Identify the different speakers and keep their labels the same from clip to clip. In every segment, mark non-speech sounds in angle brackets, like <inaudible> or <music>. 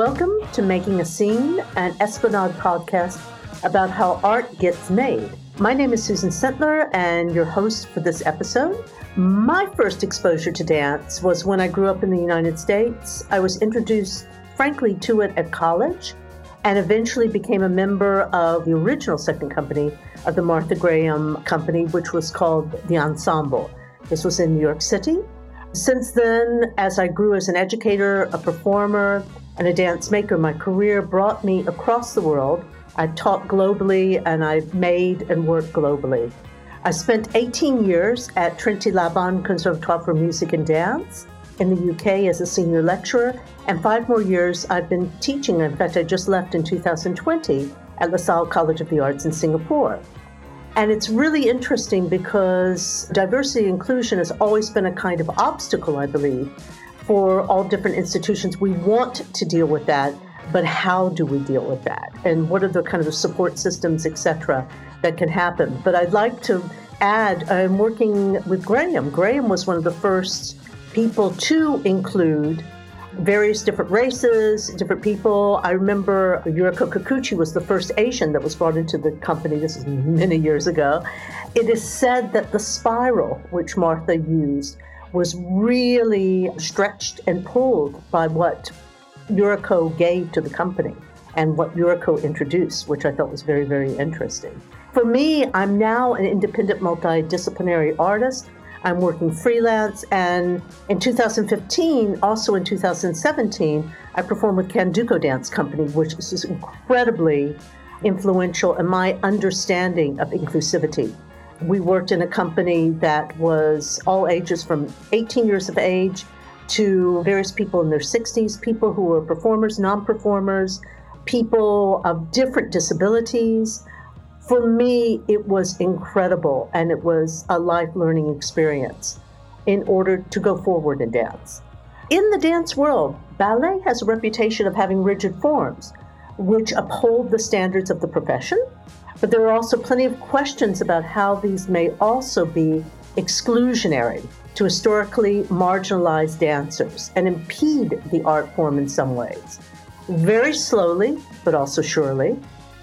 Speaker 1: Welcome to Making a Scene, an Esplanade podcast about how art gets made. My name is Susan Sentler, and your host for this episode. My first exposure to dance was when I grew up in the United States. I was introduced, frankly, to it at college and eventually became a member of the original second company of the Martha Graham Company, which was called The Ensemble. This was in New York City. Since then, as I grew as an educator, a performer, and a dance maker, my career brought me across the world. I taught globally and I've made and worked globally. I spent 18 years at Trinity Laban Conservatoire for Music and Dance in the UK as a senior lecturer, and five more years I've been teaching. In fact, I just left in 2020 at LaSalle College of the Arts in Singapore. And it's really interesting because diversity inclusion has always been a kind of obstacle, I believe, for all different institutions. We want to deal with that, but how do we deal with that? And what are the kind of support systems, et cetera, that can happen? But I'd like to add, I'm working with Graham. Graham was one of the first people to include various different races, different people. I remember Yuriko Kikuchi was the first Asian that was brought into the company. This is many years ago. It is said that the spiral, which Martha used, was really stretched and pulled by what Yuriko gave to the company and what Yuriko introduced, which I thought was very, very interesting. For me, I'm now an independent multidisciplinary artist. I'm working freelance, and in 2015, also in 2017, I performed with Candoco Dance Company, which is incredibly influential in my understanding of inclusivity. We worked in a company that was all ages from 18 years of age to various people in their 60s, people who were performers, non performers, people of different disabilities for me, it was incredible and it was a life learning experience in order to go forward in dance. In the dance world, ballet has a reputation of having rigid forms, which uphold the standards of the profession, but there are also plenty of questions about how these may also be exclusionary to historically marginalized dancers and impede the art form in some ways. Very slowly, but also surely,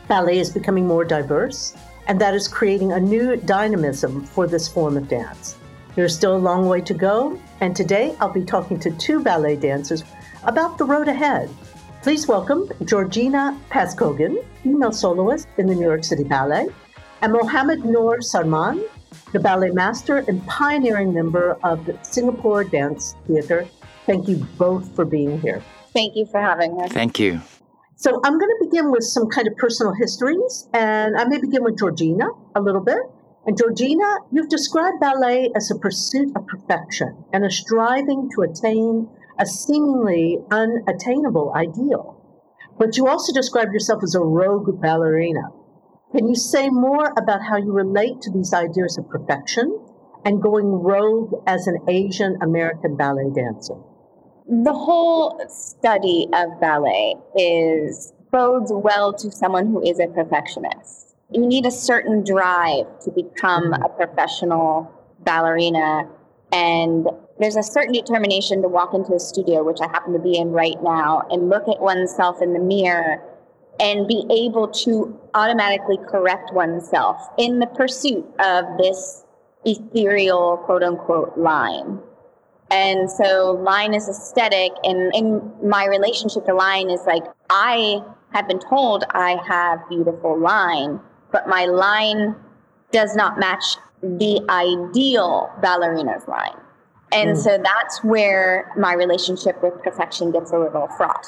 Speaker 1: Ballet is becoming more diverse, and that is creating a new dynamism for this form of dance. There's still a long way to go, and today I'll be talking to two ballet dancers about the road ahead. Please welcome Georgina Pazcoguin, female soloist in the New York City Ballet, and Mohamed Noor Sarman, the ballet master and pioneering member of the Singapore Dance Theatre. Thank you both for being here.
Speaker 2: Thank you for having us.
Speaker 3: Thank you.
Speaker 1: So I'm going to begin with some kind of personal histories, and I may begin with Georgina a little bit. And Georgina, you've described ballet as a pursuit of perfection and a striving to attain a seemingly unattainable ideal. But you also describe yourself as a rogue ballerina. Can you say more about how you relate to these ideas of perfection and going rogue as an Asian American ballet dancer?
Speaker 2: the whole study of ballet is bodes well to someone who is a perfectionist. You need a certain drive to become a professional ballerina and there's a certain determination to walk into a studio, which I happen to be in right now, and look at oneself in the mirror and be able to automatically correct oneself in the pursuit of this ethereal quote unquote line. And so line is aesthetic. And in my relationship to line is like, I have been told I have beautiful line, but my line does not match the ideal ballerina's line. And mm. so that's where my relationship with perfection gets a little fraught.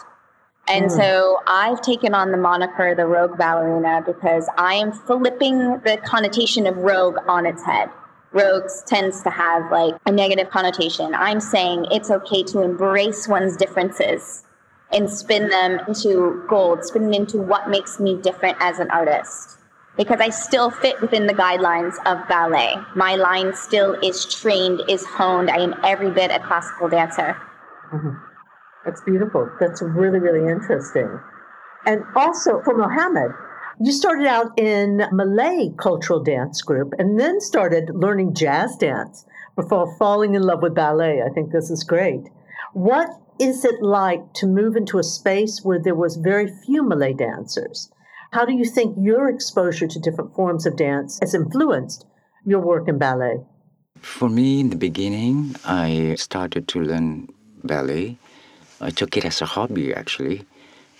Speaker 2: And mm. so I've taken on the moniker the rogue ballerina because I am flipping the connotation of rogue on its head rogues tends to have like a negative connotation. I'm saying it's okay to embrace one's differences and spin them into gold, spin them into what makes me different as an artist. Because I still fit within the guidelines of ballet. My line still is trained, is honed. I am every bit a classical dancer.
Speaker 1: Mm-hmm. That's beautiful. That's really, really interesting. And also for Mohammed, you started out in Malay cultural dance group and then started learning jazz dance before falling in love with ballet. I think this is great. What is it like to move into a space where there was very few Malay dancers? How do you think your exposure to different forms of dance has influenced your work in ballet?
Speaker 3: For me, in the beginning, I started to learn ballet. I took it as a hobby, actually.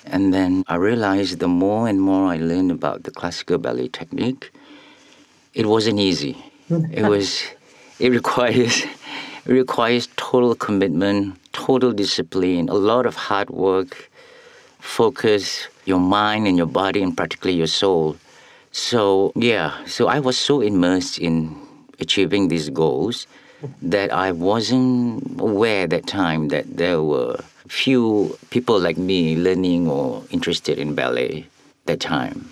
Speaker 3: And then I realized the more and more I learned about the classical ballet technique, it wasn't easy. it <laughs> was, it requires, it requires total commitment, total discipline, a lot of hard work, focus, your mind and your body, and particularly your soul. So, yeah, so I was so immersed in achieving these goals that I wasn't aware at that time that there were few people like me learning or interested in ballet that time.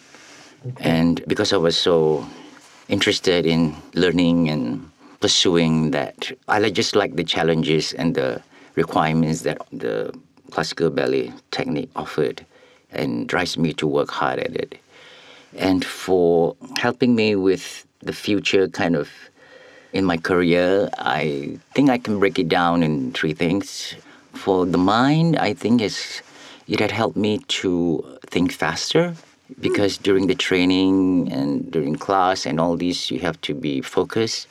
Speaker 3: Okay. And because I was so interested in learning and pursuing that, I just like the challenges and the requirements that the classical ballet technique offered and drives me to work hard at it. And for helping me with the future kind of in my career, I think I can break it down in three things. For the mind, I think is it had helped me to think faster because hmm. during the training and during class and all these, you have to be focused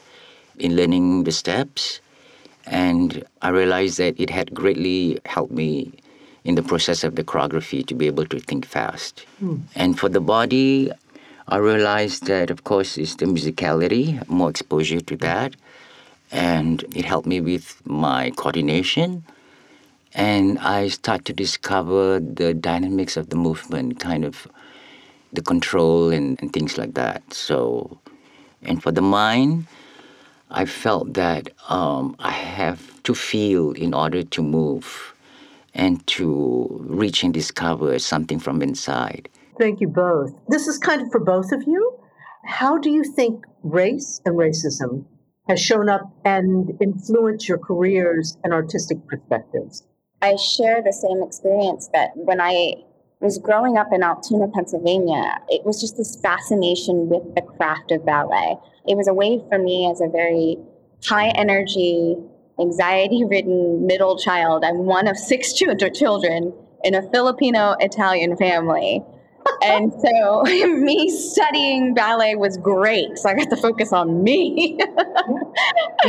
Speaker 3: in learning the steps. And I realized that it had greatly helped me in the process of the choreography to be able to think fast. Mm. And for the body, I realized that, of course, is the musicality, more exposure to that. And it helped me with my coordination. And I start to discover the dynamics of the movement, kind of the control and, and things like that. So, and for the mind, I felt that um, I have to feel in order to move and to reach and discover something from inside.
Speaker 1: Thank you both. This is kind of for both of you. How do you think race and racism has shown up and influenced your careers and artistic perspectives?
Speaker 2: I share the same experience that when I was growing up in Altoona, Pennsylvania, it was just this fascination with the craft of ballet. It was a way for me as a very high energy, anxiety ridden middle child. I'm one of six <laughs> children in a Filipino Italian family and so <laughs> me studying ballet was great. So I got to focus on me. <laughs>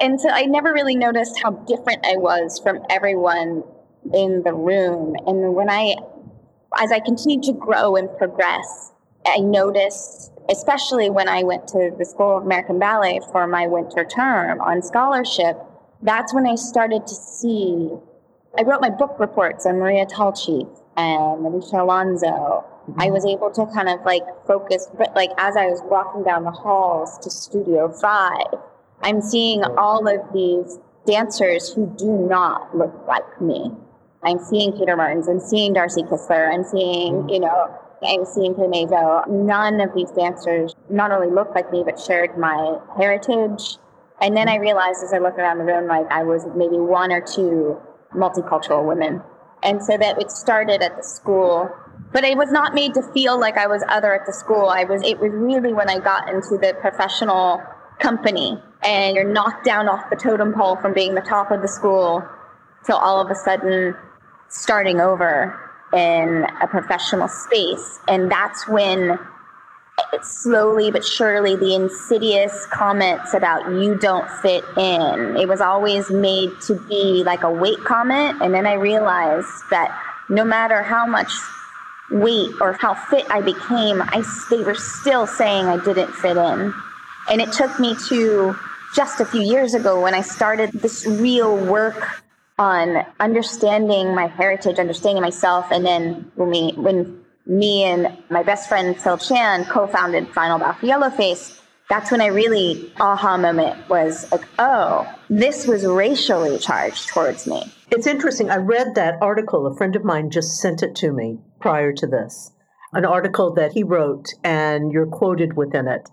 Speaker 2: and so I never really noticed how different I was from everyone in the room. And when I, as I continued to grow and progress, I noticed, especially when I went to the School of American Ballet for my winter term on scholarship, that's when I started to see. I wrote my book reports on Maria Tallchief and Alicia Alonso. Mm-hmm. I was able to kind of like focus, but like as I was walking down the halls to Studio Five, I'm seeing all of these dancers who do not look like me. I'm seeing Peter Martins, I'm seeing Darci Kistler, I'm seeing, mm-hmm. you know, I'm seeing Pimezo. None of these dancers not only looked like me, but shared my heritage. And then I realized as I looked around the room, like I was maybe one or two multicultural women and so that it started at the school but I was not made to feel like I was other at the school. I was it was really when I got into the professional company and you're knocked down off the totem pole from being the top of the school till all of a sudden starting over in a professional space. And that's when slowly but surely the insidious comments about you don't fit in. It was always made to be like a weight comment. And then I realized that no matter how much weight or how fit I became, I, they were still saying I didn't fit in. And it took me to just a few years ago when I started this real work on understanding my heritage, understanding myself, and then when we when me and my best friend Phil Chan co-founded Final Bow for Yellowface, that's when I really aha moment was like, oh, this was racially charged towards me.
Speaker 1: It's interesting. I read that article. A friend of mine just sent it to me prior to this. An article that he wrote, and you're quoted within it.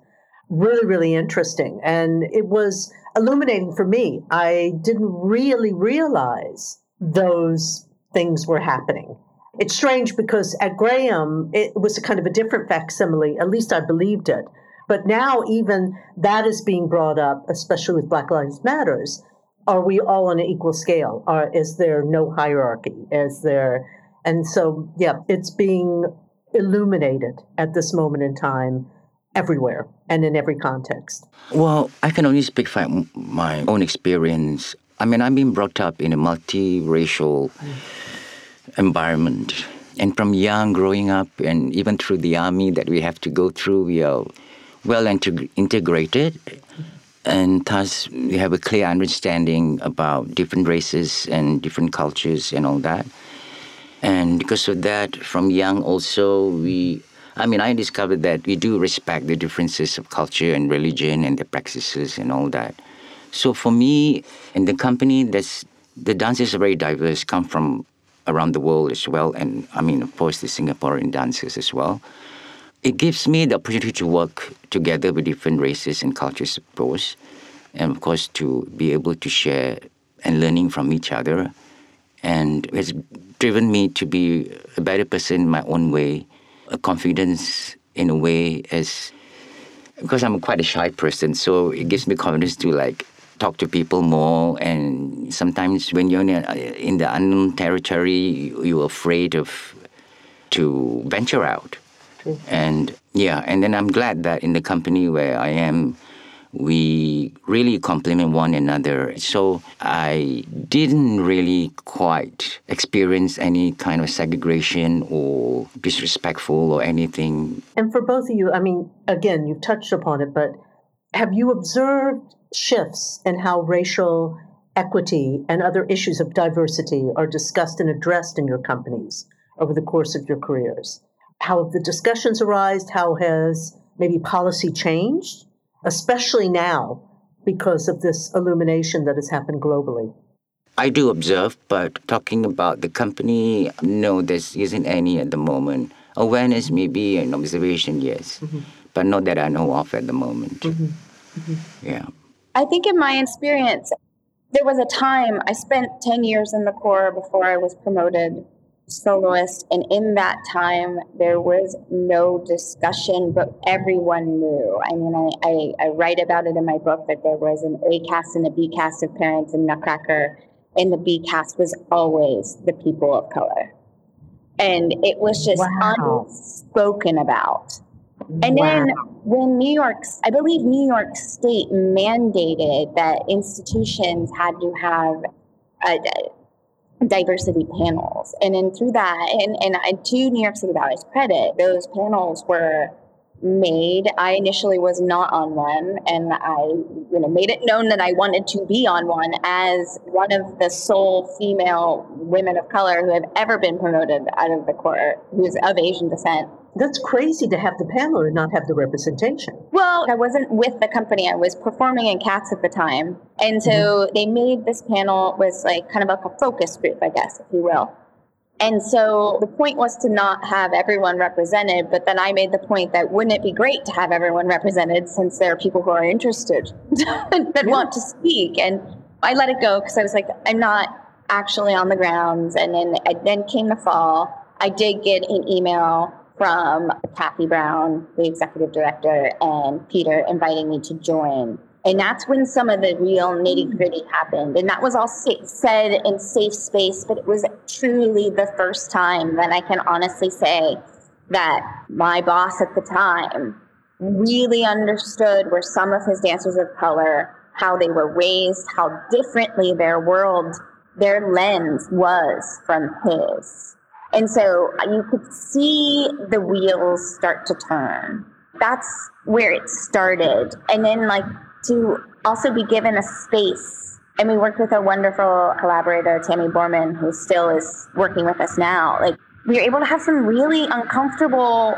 Speaker 1: Really, really interesting. And it was illuminating for me. I didn't really realize those things were happening it's strange because at Graham, it was a kind of a different facsimile. At least I believed it. But now even that is being brought up, especially with Black Lives Matters, are we all on an equal scale? Or is there no hierarchy? Is there, and so, yeah, it's being illuminated at this moment in time everywhere and in every context.
Speaker 3: Well, I can only speak from my own experience. I mean, I've been brought up in a multiracial mm. environment. And from young, growing up, and even through the army that we have to go through, we are well integrated and thus we have a clear understanding about different races and different cultures and all that. And because of that, from young also we I mean I discovered that we do respect the differences of culture and religion and the practices and all that. So for me in the company there's the dancers are very diverse, come from around the world as well and I mean of course the Singaporean dancers as well it gives me the opportunity to work together with different races and cultures, of course, and of course to be able to share and learning from each other. And it's driven me to be a better person in my own way, a confidence in a way as because I'm quite a shy person, so it gives me confidence to like talk to people more. And sometimes when you're in the unknown territory, you're afraid of to venture out. And yeah, and then I'm glad that in the company where I am, we really complement one another. So I didn't really quite experience any kind of segregation or disrespectful or anything.
Speaker 1: And for both of you, I mean, again, you've touched upon it, but have you observed shifts in how racial equity and other issues of diversity are discussed and addressed in your companies over the course of your careers? how have the discussions arisen? How has maybe policy changed, especially now because of this illumination that has happened globally?
Speaker 3: I do observe, but talking about the company, no, there isn't any at the moment. Awareness may be an observation, yes, mm-hmm. but not that I know of at the moment. Mm-hmm. Mm-hmm. Yeah.
Speaker 2: I think in my experience, there was a time I spent 10 years in the Corps before I was promoted soloist. And in that time, there was no discussion, but everyone knew. I mean, I, I, I, write about it in my book that there was an A cast and a B cast of parents in Nutcracker, and the B cast was always the people of color. And it was just wow. unspoken about. And wow. then when New York's, I believe New York State mandated that institutions had to have a, diversity panels. And then through that, and, and I, to New York City Ballet's credit, those panels were made. I initially was not on one, and I, you know, made it known that I wanted to be on one as one of the sole female women of color who have ever been promoted out of the court, who's of Asian descent
Speaker 1: that's crazy to have the panel and not have the representation.
Speaker 2: Well, I wasn't with the company. I was performing in Cats at the time. And so mm-hmm. they made this panel was like kind of like a focus group, I guess, if you will. And so the point was to not have everyone represented, but then I made the point that wouldn't it be great to have everyone represented since there are people who are interested <laughs> that yeah. want to speak. And I let it go because I was like, I'm not actually on the grounds. And then, and then came the fall. I did get an email from Kathy Brown, the executive director, and Peter inviting me to join. And that's when some of the real nitty gritty happened. And that was all said in safe space, but it was truly the first time that I can honestly say that my boss at the time really understood where some of his dancers of color, how they were raised, how differently their world, their lens was from his. And so you could see the wheels start to turn. That's where it started. And then, like, to also be given a space. And we worked with a wonderful collaborator, Tammy Bormann, who still is working with us now. Like, we were able to have some really uncomfortable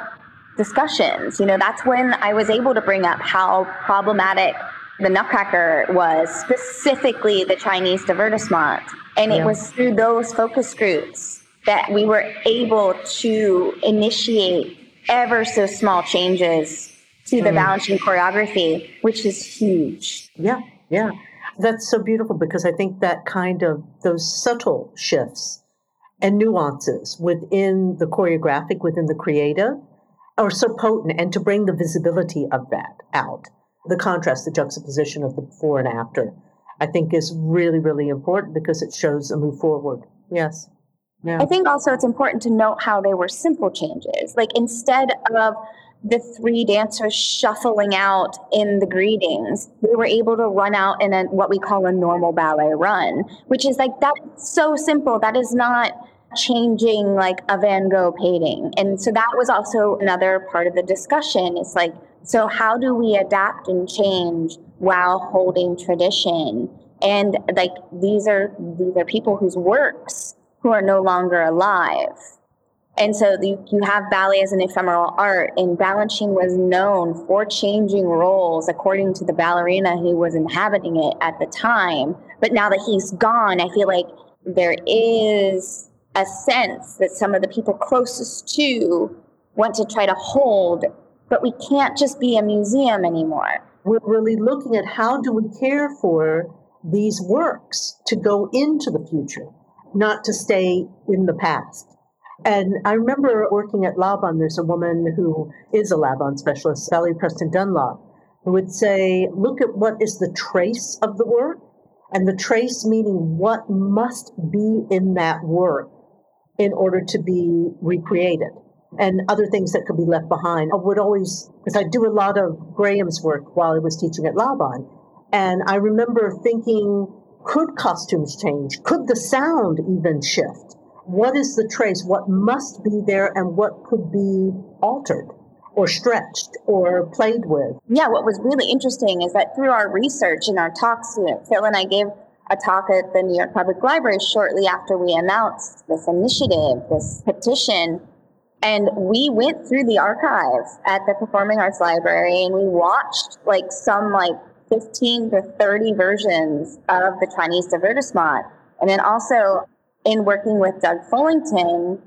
Speaker 2: discussions. You know, that's when I was able to bring up how problematic the Nutcracker was, specifically the Chinese divertissement. And yeah. it was through those focus groups that we were able to initiate ever so small changes to the mm. balancing choreography, which is huge.
Speaker 1: Yeah, yeah. That's so beautiful because I think that kind of those subtle shifts and nuances within the choreographic, within the creative, are so potent and to bring the visibility of that out, the contrast, the juxtaposition of the before and after I think is really, really important because it shows a move forward. Yes.
Speaker 2: Yeah. I think also it's important to note how they were simple changes. Like instead of the three dancers shuffling out in the greetings, they were able to run out in a, what we call a normal ballet run, which is like that's so simple. That is not changing like a Van Gogh painting. And so that was also another part of the discussion. It's like, so how do we adapt and change while holding tradition? And like these are these are people whose works who are no longer alive. And so you, you have ballet as an ephemeral art, and Balanchine was known for changing roles according to the ballerina who was inhabiting it at the time. But now that he's gone, I feel like there is a sense that some of the people closest to want to try to hold, but we can't just be a museum anymore.
Speaker 1: We're really looking at how do we care for these works to go into the future, not to stay in the past. And I remember working at Laban, there's a woman who is a Laban specialist, Sally Preston Dunlop, who would say, look at what is the trace of the work, and the trace meaning what must be in that work in order to be recreated and other things that could be left behind. I would always, because I do a lot of Graham's work while I was teaching at Laban. And I remember thinking, could costumes change? Could the sound even shift? What is the trace? What must be there and what could be altered? or stretched or played with.
Speaker 2: Yeah, what was really interesting is that through our research and our talks, Phil and I gave a talk at the New York Public Library shortly after we announced this initiative, this petition. And we went through the archive at the Performing Arts Library and we watched like some like 15 to 30 versions of the Chinese divertissement. And then also in working with Doug Fullington,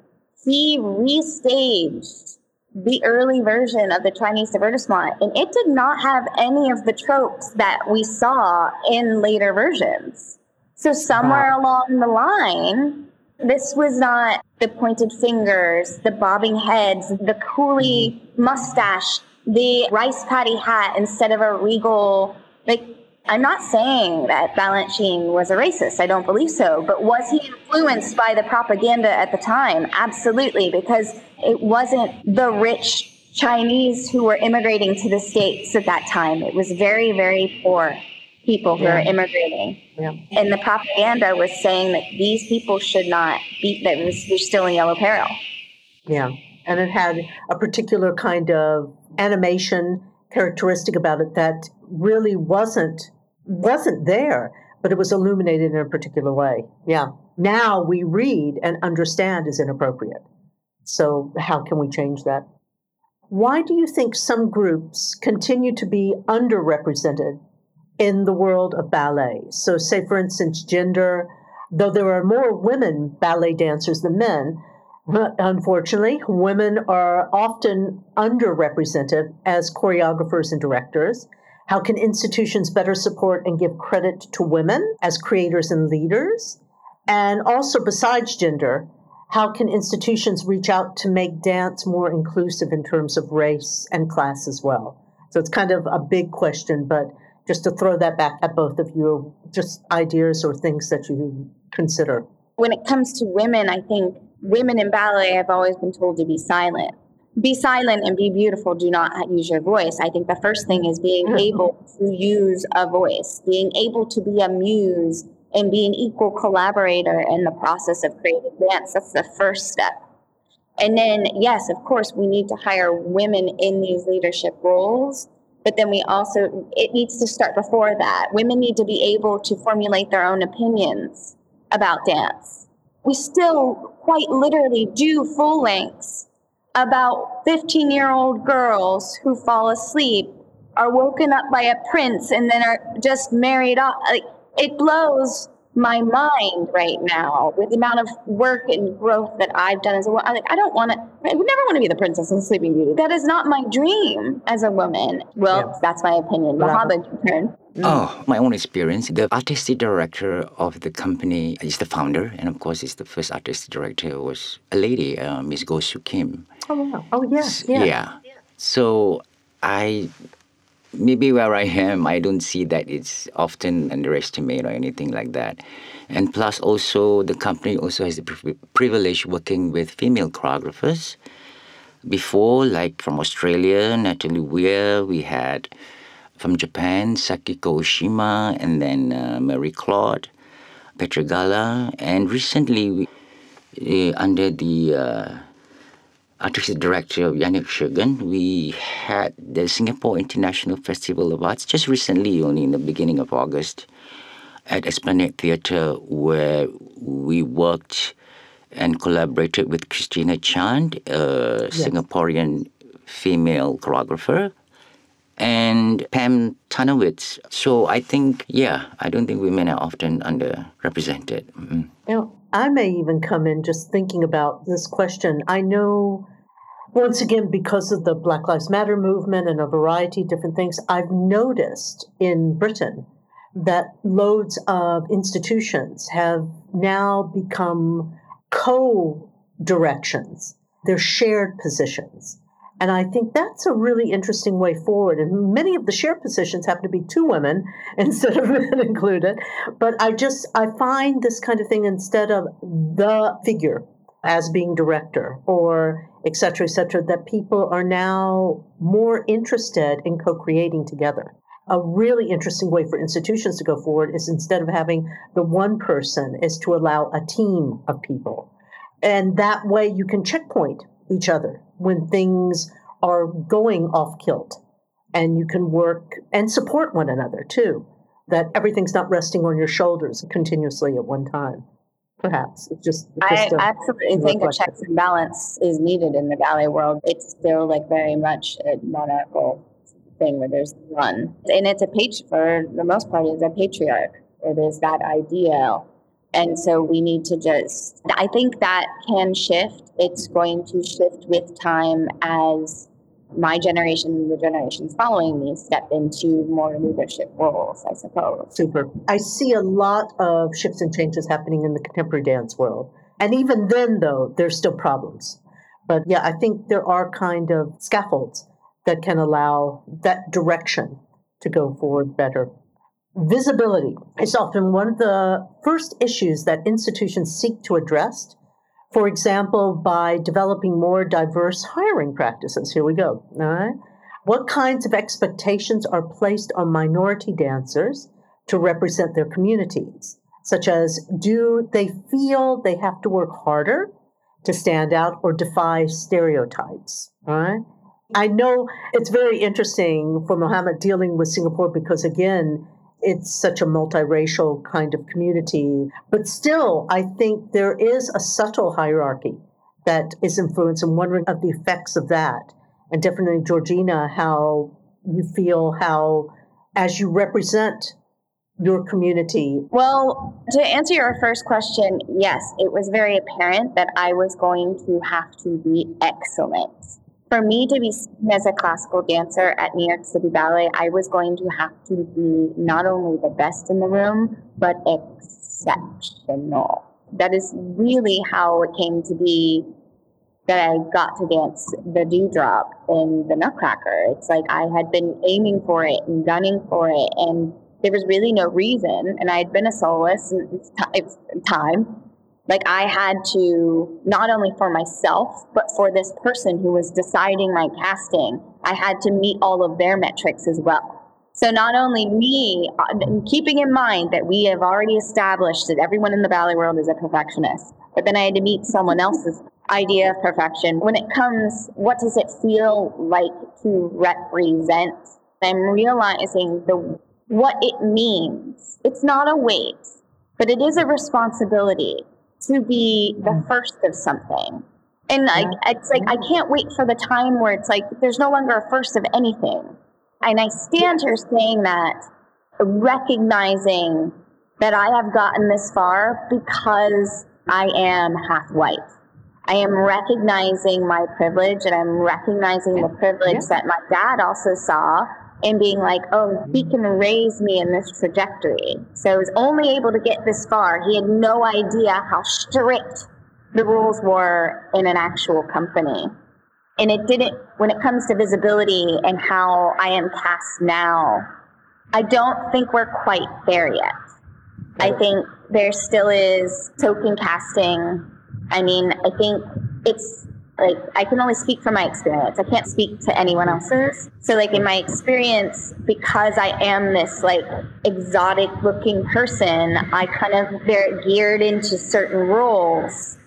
Speaker 2: he restaged the early version of the Chinese divertissement, and it did not have any of the tropes that we saw in later versions. So somewhere wow. along the line, this was not the pointed fingers, the bobbing heads, the coolie mm-hmm. mustache, the rice paddy hat instead of a regal like I'm not saying that Balanchine was a racist. I don't believe so. But was he influenced by the propaganda at the time? Absolutely, because it wasn't the rich Chinese who were immigrating to the States at that time. It was very, very poor people who yeah. were immigrating. Yeah. And the propaganda was saying that these people should not be, that was, they're still in yellow peril.
Speaker 1: Yeah. And it had a particular kind of animation characteristic about it that really wasn't wasn't there, but it was illuminated in a particular way. Yeah. Now we read and understand is inappropriate. So how can we change that? Why do you think some groups continue to be underrepresented in the world of ballet? So say for instance gender, though there are more women ballet dancers than men, unfortunately, women are often underrepresented as choreographers and directors. How can institutions better support and give credit to women as creators and leaders? And also, besides gender, how can institutions reach out to make dance more inclusive in terms of race and class as well? So it's kind of a big question, but just to throw that back at both of you, just ideas or things that you consider.
Speaker 2: When it comes to women, I think women in ballet have always been told to be silent be silent and be beautiful. Do not use your voice. I think the first thing is being mm-hmm. able to use a voice being able to be a muse and be an equal collaborator in the process of creating dance. That's the first step. And then yes of course we need to hire women in these leadership roles but then we also it needs to start before that. Women need to be able to formulate their own opinions about dance. We still quite literally do full lengths about 15 year old girls who fall asleep are woken up by a prince and then are just married off. Like, it blows my mind right now with the amount of work and growth that I've done as a woman. I don't want to, I would never want to be the princess in Sleeping Beauty. That is not my dream as a woman. Well, yeah. that's my opinion. Mohammed, your turn.
Speaker 3: Oh, my own experience. The artistic director of the company is the founder, and of course, it's the first artistic director was a lady, uh, Miss Goh Soo Khim.
Speaker 1: Oh wow! Oh yes, yeah.
Speaker 3: Yeah. So I maybe where I am, I don't see that it's often underestimated or anything like that. And plus, also, the company also has the privilege working with female choreographers. Before, like from Australia, Natalie Weir, we had from Japan, Sakiko Oshima, and then uh, Marie Claude, Pietragalla. And recently, we, uh, under the uh, artistic director of Janek Schergen, we had the Singapore International Festival of Arts just recently, only in the beginning of August, at Esplanade Theatre, where we worked and collaborated with Christina Chan, a yes. Singaporean female choreographer, and Pam Tanowitz. So I think, yeah, I don't think women are often underrepresented.
Speaker 1: Mm-hmm. You know, I may even come in just thinking about this question. I know, once again, because of the Black Lives Matter movement and a variety of different things, I've noticed in Britain that loads of institutions have now become co directions, they're shared positions. And I think that's a really interesting way forward. And many of the shared positions happen to be two women <laughs> instead of men included. But I just, I find this kind of thing instead of the figure as being director or et cetera, et cetera, that people are now more interested in co creating together. A really interesting way for institutions to go forward is instead of having the one person, is to allow a team of people. And that way you can checkpoint each other when things are going off kilt. And you can work and support one another too that everything's not resting on your shoulders continuously at one time. Perhaps. It's just,
Speaker 2: just i absolutely think a checks and balance is needed in the ballet world. It's still like very much a monarchical thing where there's one and it's a page for the most part is a patriarch it is that ideal and so we need to just, I think that can shift. It's going to shift with time as my generation and the generations following me step into more leadership roles, I suppose.
Speaker 1: Super. I see a lot of shifts and changes happening in the contemporary dance world. And even then, though, there's still problems. But yeah, I think there are kind of scaffolds that can allow that direction to go forward better. Visibility is often one of the first issues that institutions seek to address. For example, by developing more diverse hiring practices. Here we go. All right. What kinds of expectations are placed on minority dancers to represent their communities? Such as, do they feel they have to work harder to stand out or defy stereotypes? All right. I know it's very interesting for Mohammed dealing with Singapore because, again, it's such a multiracial kind of community. But still, I think there is a subtle hierarchy that is influenced wondering of the effects of that. And definitely, Georgina, how you feel how, as you represent your community?
Speaker 2: Well, to answer your first question, yes, it was very apparent that I was going to have to be excellent for me to be seen as a classical dancer at New York City Ballet, I was going to have to be not only the best in the room, but exceptional. That is really how it came to be that I got to dance the dewdrop in the Nutcracker. It's like I had been aiming for it and gunning for it, and there was really no reason. And I had been a soloist in time, like I had to, not only for myself, but for this person who was deciding my casting, I had to meet all of their metrics as well. So not only me, uh, keeping in mind that we have already established that everyone in the ballet world is a perfectionist, but then I had to meet someone else's idea of perfection. When it comes, what does it feel like to represent? I'm realizing the what it means. It's not a weight, but it is a responsibility to be the first of something. And I, it's like, I can't wait for the time where it's like, there's no longer a first of anything. And I stand here saying that, recognizing that I have gotten this far because I am half white. I am recognizing my privilege and I'm recognizing the privilege that my dad also saw and being like, oh, he can raise me in this trajectory. So I was only able to get this far. He had no idea how strict the rules were in an actual company. And it didn't, when it comes to visibility and how I am cast now, I don't think we're quite there yet. I think there still is token casting. I mean, I think it's like I can only speak from my experience. I can't speak to anyone else's. So like in my experience, because I am this like exotic looking person, I kind of they're geared into certain roles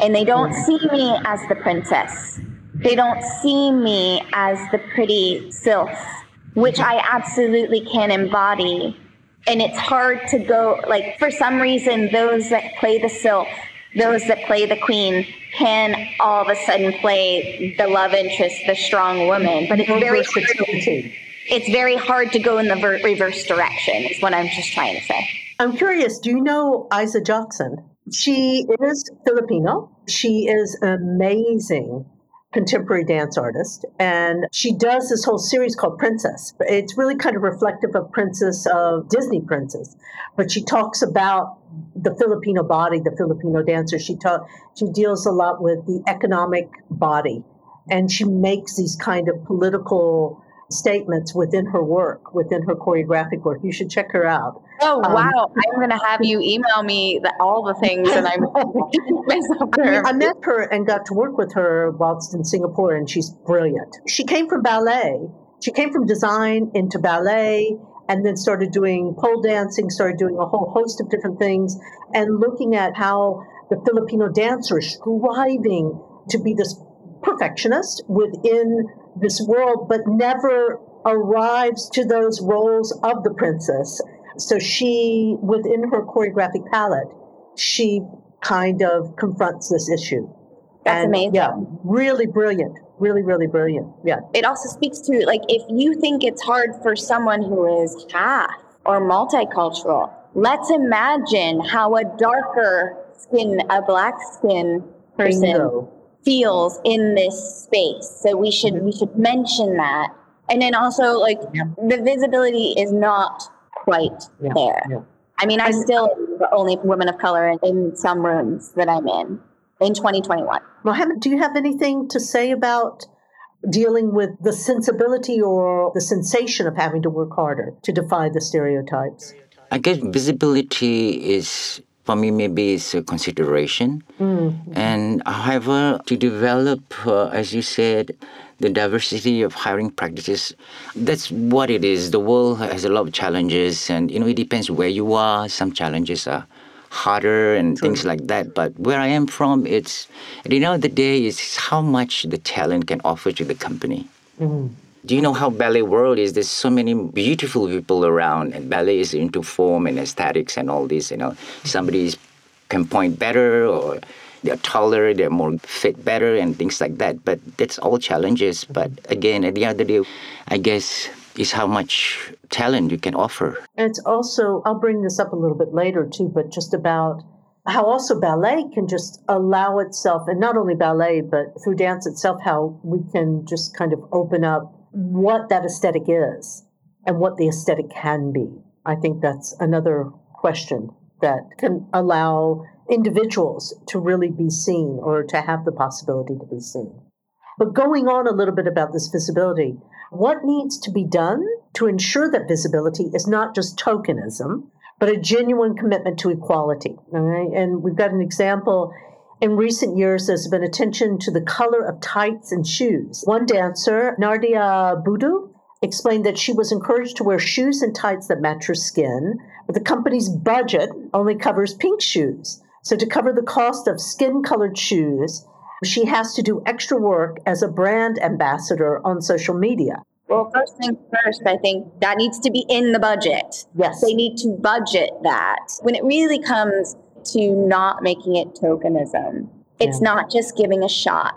Speaker 2: and they don't see me as the princess. They don't see me as the pretty sylph, which I absolutely can embody. And it's hard to go like for some reason those that play the sylph those that play the queen can all of a sudden play the love interest, the strong woman. But it's very hard, it's very hard to go in the ver- reverse direction. Is what I'm just trying to say.
Speaker 1: I'm curious. Do you know Eisa Jocson? She is Filipino. She is amazing contemporary dance artist. And she does this whole series called Princess. It's really kind of reflective of Princess of Disney Princess. But she talks about the Filipino body, the Filipino dancer. She talk, she deals a lot with the economic body. And she makes these kind of political statements within her work, within her choreographic work. You should check her out.
Speaker 2: Oh um, wow! I'm going to have you email me the, all the things, and I'm <laughs>
Speaker 1: myself. I, mean, I met her and got to work with her whilst in Singapore, and she's brilliant. She came from ballet. She came from design into ballet, and then started doing pole dancing. Started doing a whole host of different things, and looking at how the Filipino dancer is striving to be this perfectionist within this world, but never arrives to those roles of the princess. So she, within her choreographic palette, she kind of confronts this issue.
Speaker 2: That's and, amazing.
Speaker 1: Yeah, really brilliant. Really, really brilliant. Yeah.
Speaker 2: It also speaks to like if you think it's hard for someone who is half or multicultural, let's imagine how a darker skin, a black skin person Bingo. Feels in this space. So we should mm-hmm. we should mention that. And then also like yeah. the visibility is not quite yeah, there. Yeah. I mean, I'm still the only woman of color in some rooms that I'm in in 2021.
Speaker 1: Mohammed, do you have anything to say about dealing with the sensibility or the sensation of having to work harder to defy the stereotypes?
Speaker 3: I guess visibility is for me maybe it's a consideration mm-hmm. and however to develop uh, as you said the diversity of hiring practices. That's what it is. The world has a lot of challenges, and you know it depends where you are. Some challenges are harder and True. things like that. But where I am from, it's at the end of the day, it's how much the talent can offer to the company. Mm-hmm. Do you know how ballet world is? There's so many beautiful people around, and ballet is into form and aesthetics and all this. You know, somebody can point better or they're taller, they're more fit better, and things like that. But that's all challenges. But again, at the end of the day, I guess is how much talent you can offer.
Speaker 1: And it's also, I'll bring this up a little bit later too, but just about how also ballet can just allow itself, and not only ballet, but through dance itself, how we can just kind of open up what that aesthetic is and what the aesthetic can be. I think that's another question that can allow individuals to really be seen or to have the possibility to be seen. But going on a little bit about this visibility, what needs to be done to ensure that visibility is not just tokenism, but a genuine commitment to equality? And we've got an example. In recent years, there's been attention to the color of tights and shoes. One dancer, Nardia Boodoo, explained that she was encouraged to wear shoes and tights that match her skin, but the company's budget only covers pink shoes. So, to cover the cost of skin colored shoes, she has to do extra work as a brand ambassador on social media.
Speaker 2: Well, first things first, I think that needs to be in the budget.
Speaker 1: Yes.
Speaker 2: They need to budget that. When it really comes to not making it tokenism, it's yeah. not just giving a shot.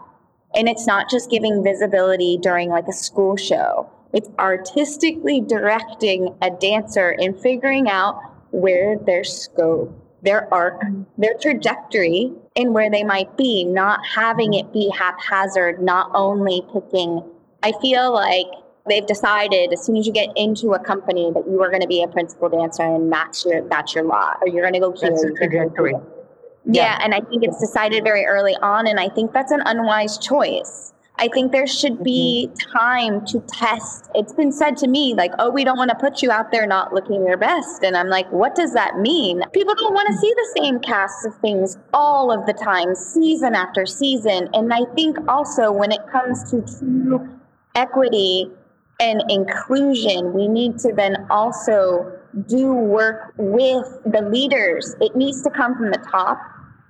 Speaker 2: And it's not just giving visibility during like a school show. It's artistically directing a dancer and figuring out where their scope their arc, mm-hmm. their trajectory, and where they might be, not having mm-hmm. it be haphazard, not only picking. I feel like they've decided as soon as you get into a company that you are going to be a principal dancer and that's your that's your lot, or you're going to go
Speaker 1: here. That's the trajectory.
Speaker 2: Yeah. yeah, and I think it's decided very early on, and I think that's an unwise choice. I think there should be mm-hmm. time to test. It's been said to me, like, oh, we don't want to put you out there not looking your best. And I'm like, what does that mean? People don't want to see the same cast of things all of the time, season after season. And I think also when it comes to true equity and inclusion, we need to then also do work with the leaders. It needs to come from the top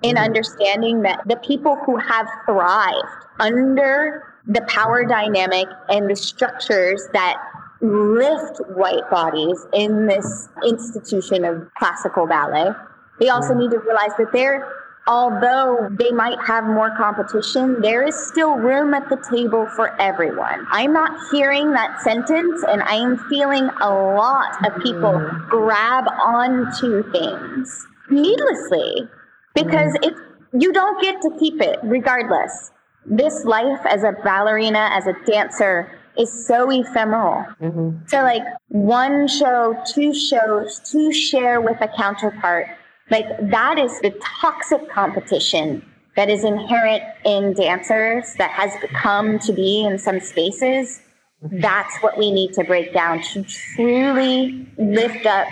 Speaker 2: in mm-hmm. understanding that the people who have thrived under the power dynamic and the structures that lift white bodies in this institution of classical ballet, they also mm-hmm. need to realize that they're although they might have more competition, there is still room at the table for everyone. I'm not hearing that sentence, and I am feeling a lot of people mm-hmm. grab onto things needlessly because mm. you don't get to keep it regardless. This life as a ballerina, as a dancer, is so ephemeral. Mm-hmm. So, like one show, two shows, to share with a counterpart, like that is the toxic competition that is inherent in dancers that has come to be in some spaces. That's what we need to break down to truly lift up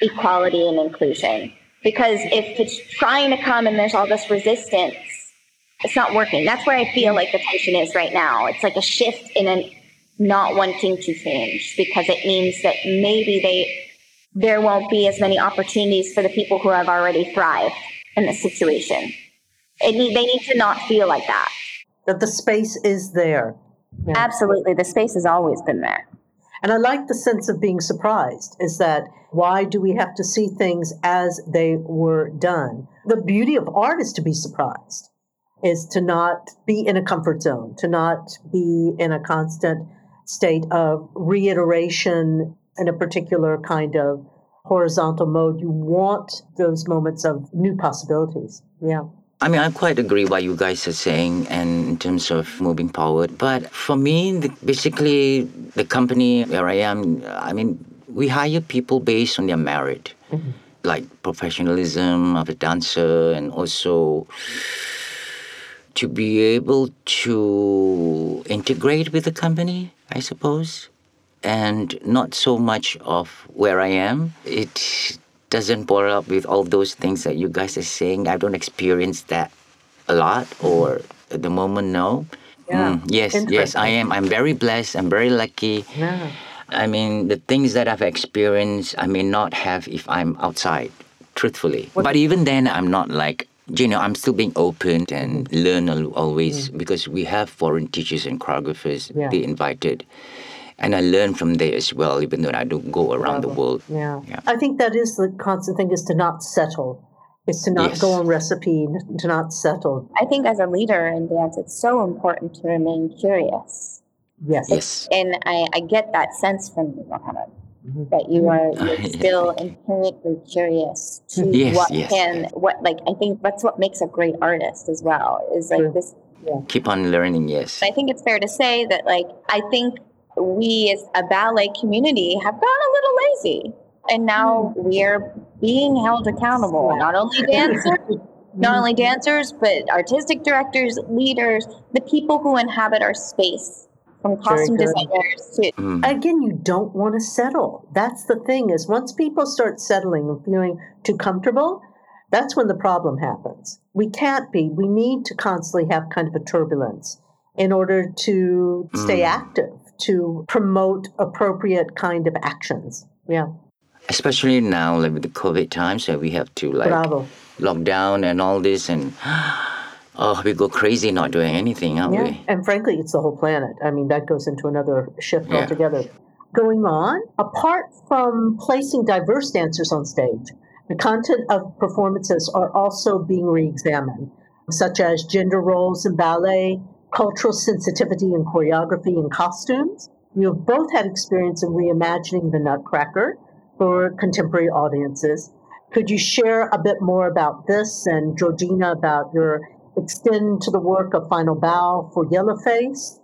Speaker 2: equality and inclusion. Because if it's trying to come and there's all this resistance, it's not working. That's where I feel like the tension is right now. It's like a shift in a not wanting to change because it means that maybe they there won't be as many opportunities for the people who have already thrived in this situation. Need, they need to not feel like that.
Speaker 1: That the space is there.
Speaker 2: Yeah. Absolutely. The space has always been there.
Speaker 1: And I like the sense of being surprised is that why do we have to see things as they were done? The beauty of art is to be surprised, is to not be in a comfort zone, to not be in a constant state of reiteration in a particular kind of horizontal mode. You want those moments of new possibilities. Yeah.
Speaker 3: I mean, I quite agree what you guys are saying, and in terms of moving forward. But for me, the, basically, the company where I am, I mean, we hire people based on their merit, mm-hmm. like professionalism of a dancer, and also to be able to integrate with the company, I suppose, and not so much of where I am. It doesn't bore up with all those things that you guys are saying. I don't experience that a lot or at the moment, no. Yeah. Mm, yes, yes, I am. I'm very blessed. I'm very lucky. Yeah. I mean, the things that I've experienced, I may not have if I'm outside, truthfully. What? But even then, I'm not like, you know, I'm still being open and learn always mm. because we have foreign teachers and choreographers yeah. they invited and I learn from there as well, even though I don't go around the world.
Speaker 1: Yeah. yeah. I think that is the constant thing is to not settle. Is to not yes. go on recipe, to not settle.
Speaker 2: I think as a leader in dance, it's so important to remain curious.
Speaker 1: Yes.
Speaker 3: Yes.
Speaker 2: And I, I get that sense from you, Mohammed. Mm-hmm. That you are <laughs> you're still inherently curious to yes, what yes, can yes. what like I think that's what makes a great artist as well is like this
Speaker 3: yeah. keep on learning yes
Speaker 2: I think it's fair to say that like I think we as a ballet community have gone a little lazy. And now hmm. we're being held accountable, not only <laughs> dancers, not only dancers, but artistic directors, leaders, the people who inhabit our space from costume designers to
Speaker 1: mm. again you don't want to settle that's the thing is once people start settling and feeling too comfortable that's when the problem happens we can't be we need to constantly have kind of a turbulence in order to stay mm. active to promote appropriate kind of actions. Yeah.
Speaker 3: Especially now, like with the COVID times, so we have to like
Speaker 1: Bravo.
Speaker 3: lock down and all this, and <gasps> oh, we go crazy not doing anything, aren't
Speaker 1: yeah.
Speaker 3: we?
Speaker 1: And frankly, it's the whole planet. I mean, that goes into another shift yeah. altogether. Going on, apart from placing diverse dancers on stage, the content of performances are also being re-examined, such as gender roles in ballet, cultural sensitivity in choreography and costumes. We have both had experience in reimagining the Nutcracker for contemporary audiences. Could you share a bit more about this and Georgina about your extend to the work of Final Bow for Yellowface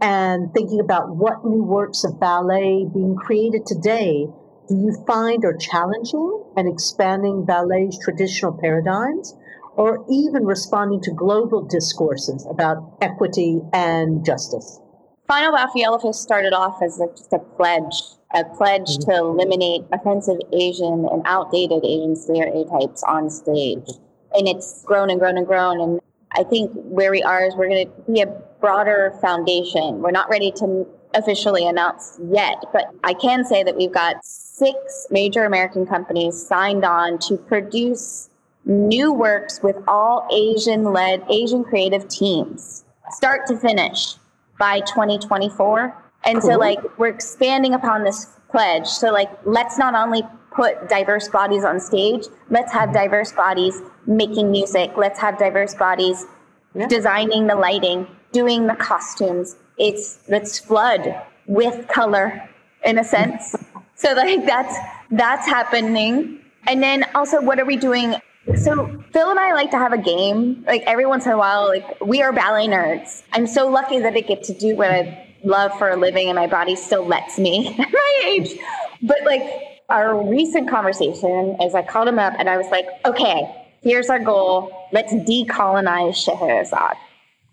Speaker 1: and thinking about what new works of ballet being created today do you find are challenging and expanding ballet's traditional paradigms or even responding to global discourses about equity and justice?
Speaker 2: Final Yellowface started off as a, just a pledge, a pledge mm-hmm. to eliminate offensive Asian and outdated Asian stereotypes on stage. And it's grown and grown and grown. And I think where we are is we're going to be a broader foundation. We're not ready to officially announce yet, but I can say that we've got six major American companies signed on to produce new works with all Asian led, Asian creative teams, start to finish by 2024. And cool. so, mm-hmm. like, we're expanding upon this pledge. So, like, let's not only put diverse bodies on stage, let's have mm-hmm. diverse bodies making music, let's have diverse bodies yeah. designing the lighting, doing the costumes. It's let's flood with color in a sense. <laughs> so like that's that's happening. And then also what are we doing so Phil and I like to have a game. Like every once in a while, like we are ballet nerds. I'm so lucky that I get to do what I love for a living and my body still lets me <laughs> at my age. But like our recent conversation is I called him up and I was like, okay, here's our goal. Let's decolonize Scheherazade.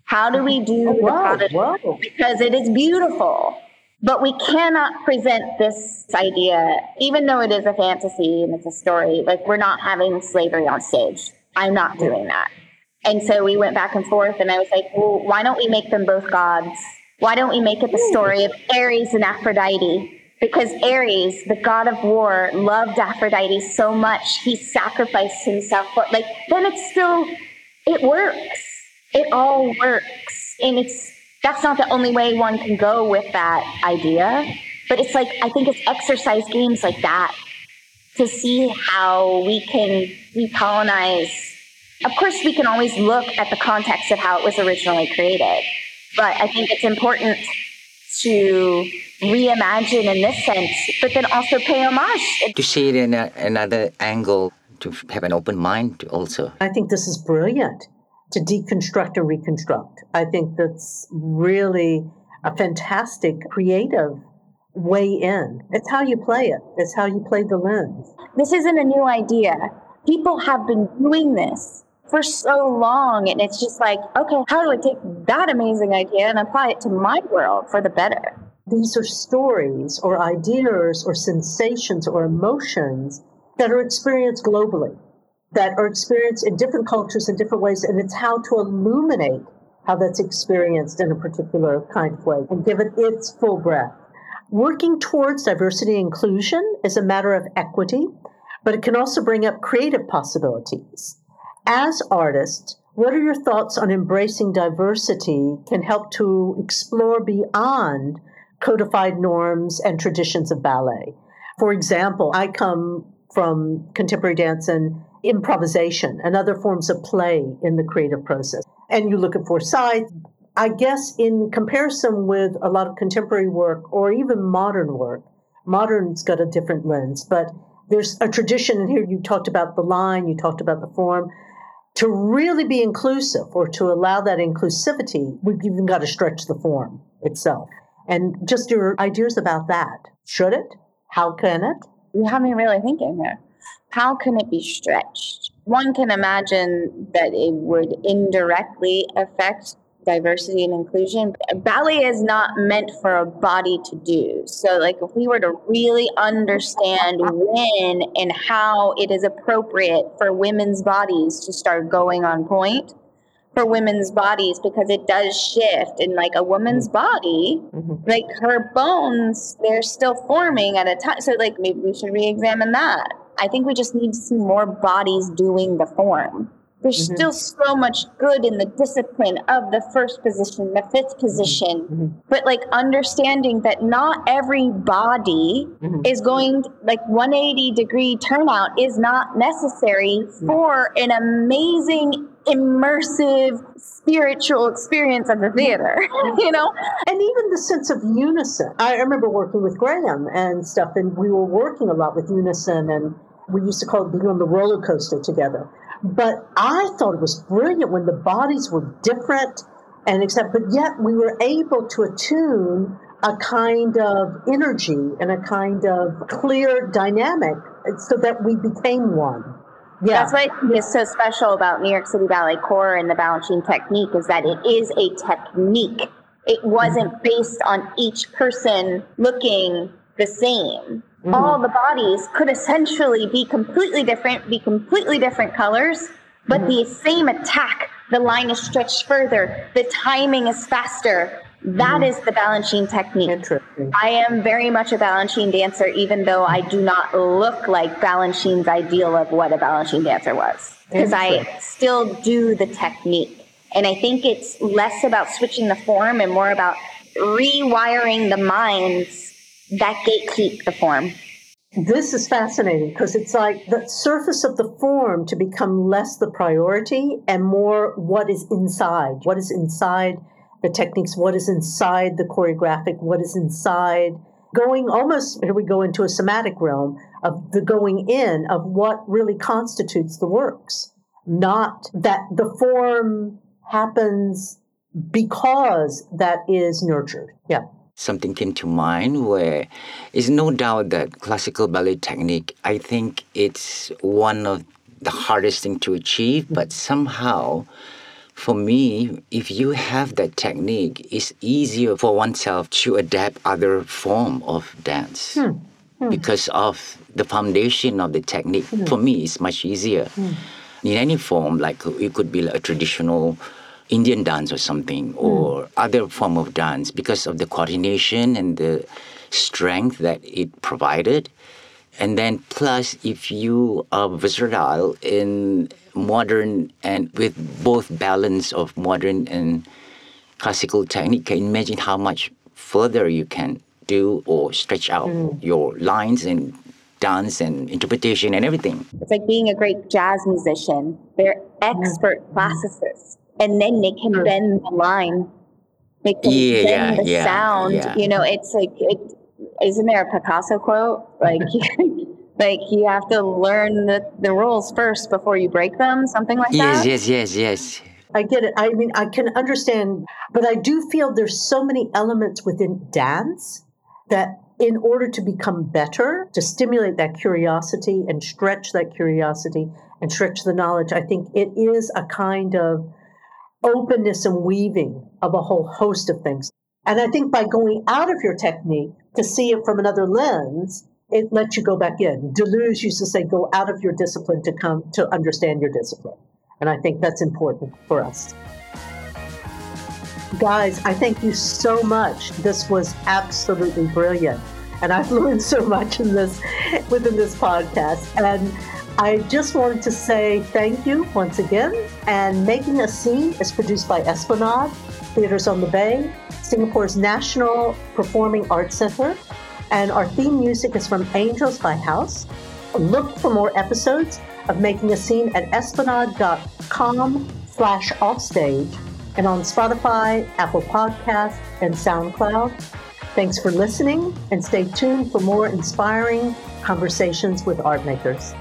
Speaker 2: How do we do the oh, product? Because it is beautiful. But we cannot present this idea, even though it is a fantasy and it's a story, like we're not having slavery on stage. I'm not doing that. And so we went back and forth, and I was like, well, why don't we make them both gods? Why don't we make it the story of Ares and Aphrodite? Because Ares, the god of war, loved Aphrodite so much, he sacrificed himself. For, like, then it's still, it works. It all works. And it's that's not the only way one can go with that idea. But it's like, I think it's exercise games like that to see how we can recolonize. Of course, we can always look at the context of how it was originally created. But I think it's important to reimagine in this sense, but then also pay homage.
Speaker 3: To see it in a, another angle, to have an open mind also.
Speaker 1: I think this is brilliant to deconstruct and reconstruct. I think that's really a fantastic creative way in. It's how you play it, it's how you play the lens.
Speaker 2: This isn't a new idea. People have been doing this for so long, and it's just like, okay, how do I take that amazing idea and apply it to my world for the better?
Speaker 1: These are stories or ideas or sensations or emotions that are experienced globally that are experienced in different cultures in different ways, and it's how to illuminate how that's experienced in a particular kind of way and give it its full breadth. Working towards diversity and inclusion is a matter of equity, but it can also bring up creative possibilities. As artists, what are your thoughts on embracing diversity can help to explore beyond codified norms and traditions of ballet? For example, I come from contemporary dance and improvisation and other forms of play in the creative process. And you look at Forsythe, I guess in comparison with a lot of contemporary work or even modern work, modern's got a different lens, but there's a tradition in here. You talked about the line, you talked about the form. To really be inclusive or to allow that inclusivity, we've even got to stretch the form itself. And just your ideas about that. Should it? How can it?
Speaker 2: You have me really thinking there how can it be stretched? One can imagine that it would indirectly affect diversity and inclusion. Ballet is not meant for a body to do. So, like, if we were to really understand when and how it is appropriate for women's bodies to start going on pointe, for women's bodies because it does shift and like a woman's body mm-hmm. like her bones they're still forming at a time so like maybe we should re-examine that I think we just need to see more bodies doing the form. There's mm-hmm. still so much good in the discipline of the first position, the fifth position, mm-hmm. but like understanding that not every body mm-hmm. is going like 180 degree turnout is not necessary for an amazing immersive spiritual experience of the theater, <laughs> you know?
Speaker 1: And even the sense of unison. I remember working with Graham and stuff, and we were working a lot with unison, and we used to call it being on the roller coaster together. But I thought it was brilliant when the bodies were different and except, but yet we were able to attune a kind of energy and a kind of clear dynamic so that we became one
Speaker 2: Yeah. That's what is so special about New York City Ballet Corps and the Balanchine technique is that it is a technique. It wasn't mm-hmm. based on each person looking the same. Mm-hmm. All the bodies could essentially be completely different, be completely different colors, but mm-hmm. the same attack. The line is stretched further, the timing is faster, that mm-hmm. is the Balanchine technique. I am very much a Balanchine dancer, even though I do not look like Balanchine's ideal of what a Balanchine dancer was, because I still do the technique. And I think it's less about switching the form and more about rewiring the minds that gatekeep the form.
Speaker 1: This is fascinating because it's like the surface of the form to become less the priority and more what is inside. What is inside the techniques, what is inside the choreographic, what is inside, going almost, here we go into a somatic realm of the going in of what really constitutes the works, not that the form happens because that is nurtured. Yeah.
Speaker 3: Something came to mind where it's no doubt that classical ballet technique, I think it's one of the hardest thing to achieve, but somehow for me, if you have that technique, it's easier for oneself to adapt other form of dance. Hmm. Hmm. Because of the foundation of the technique, hmm. for me, it's much easier. In any form, like it could be like a traditional Indian dance or something, hmm. or other form of dance, because of the coordination and the strength that it provided. And then plus, if you are versatile in modern and with both balance of modern and classical technique, can imagine how much further you can do or stretch out mm. your lines and dance and interpretation and everything.
Speaker 2: It's like being a great jazz musician. They're expert mm. classicists, and then they can bend the line. They can yeah, bend the yeah, sound. Yeah. You know, it's like it, isn't there a Picasso quote? Like <laughs> like you have to learn the, the rules first before you break them, something like
Speaker 3: yes,
Speaker 2: that?
Speaker 3: Yes, yes, yes, yes.
Speaker 1: I get it. I mean, I can understand, but I do feel there's so many elements within dance that in order to become better, to stimulate that curiosity and stretch that curiosity and stretch the knowledge, I think it is a kind of openness and weaving of a whole host of things. And I think by going out of your technique to see it from another lens, it lets you go back in. Deleuze used to say, go out of your discipline to come to understand your discipline. And I think that's important for us. Guys, I thank you so much. This was absolutely brilliant. And I've <laughs> learned so much in this within this podcast. And I just wanted to say thank you once again. And Making a Scene is produced by Esplanade, Theaters on the Bay, Singapore's National Performing Arts Center, and our theme music is from Angels by House. Look for more episodes of Making a Scene at esplanade.com slash offstage and on Spotify, Apple Podcasts, and SoundCloud. Thanks for listening and stay tuned for more inspiring conversations with art makers.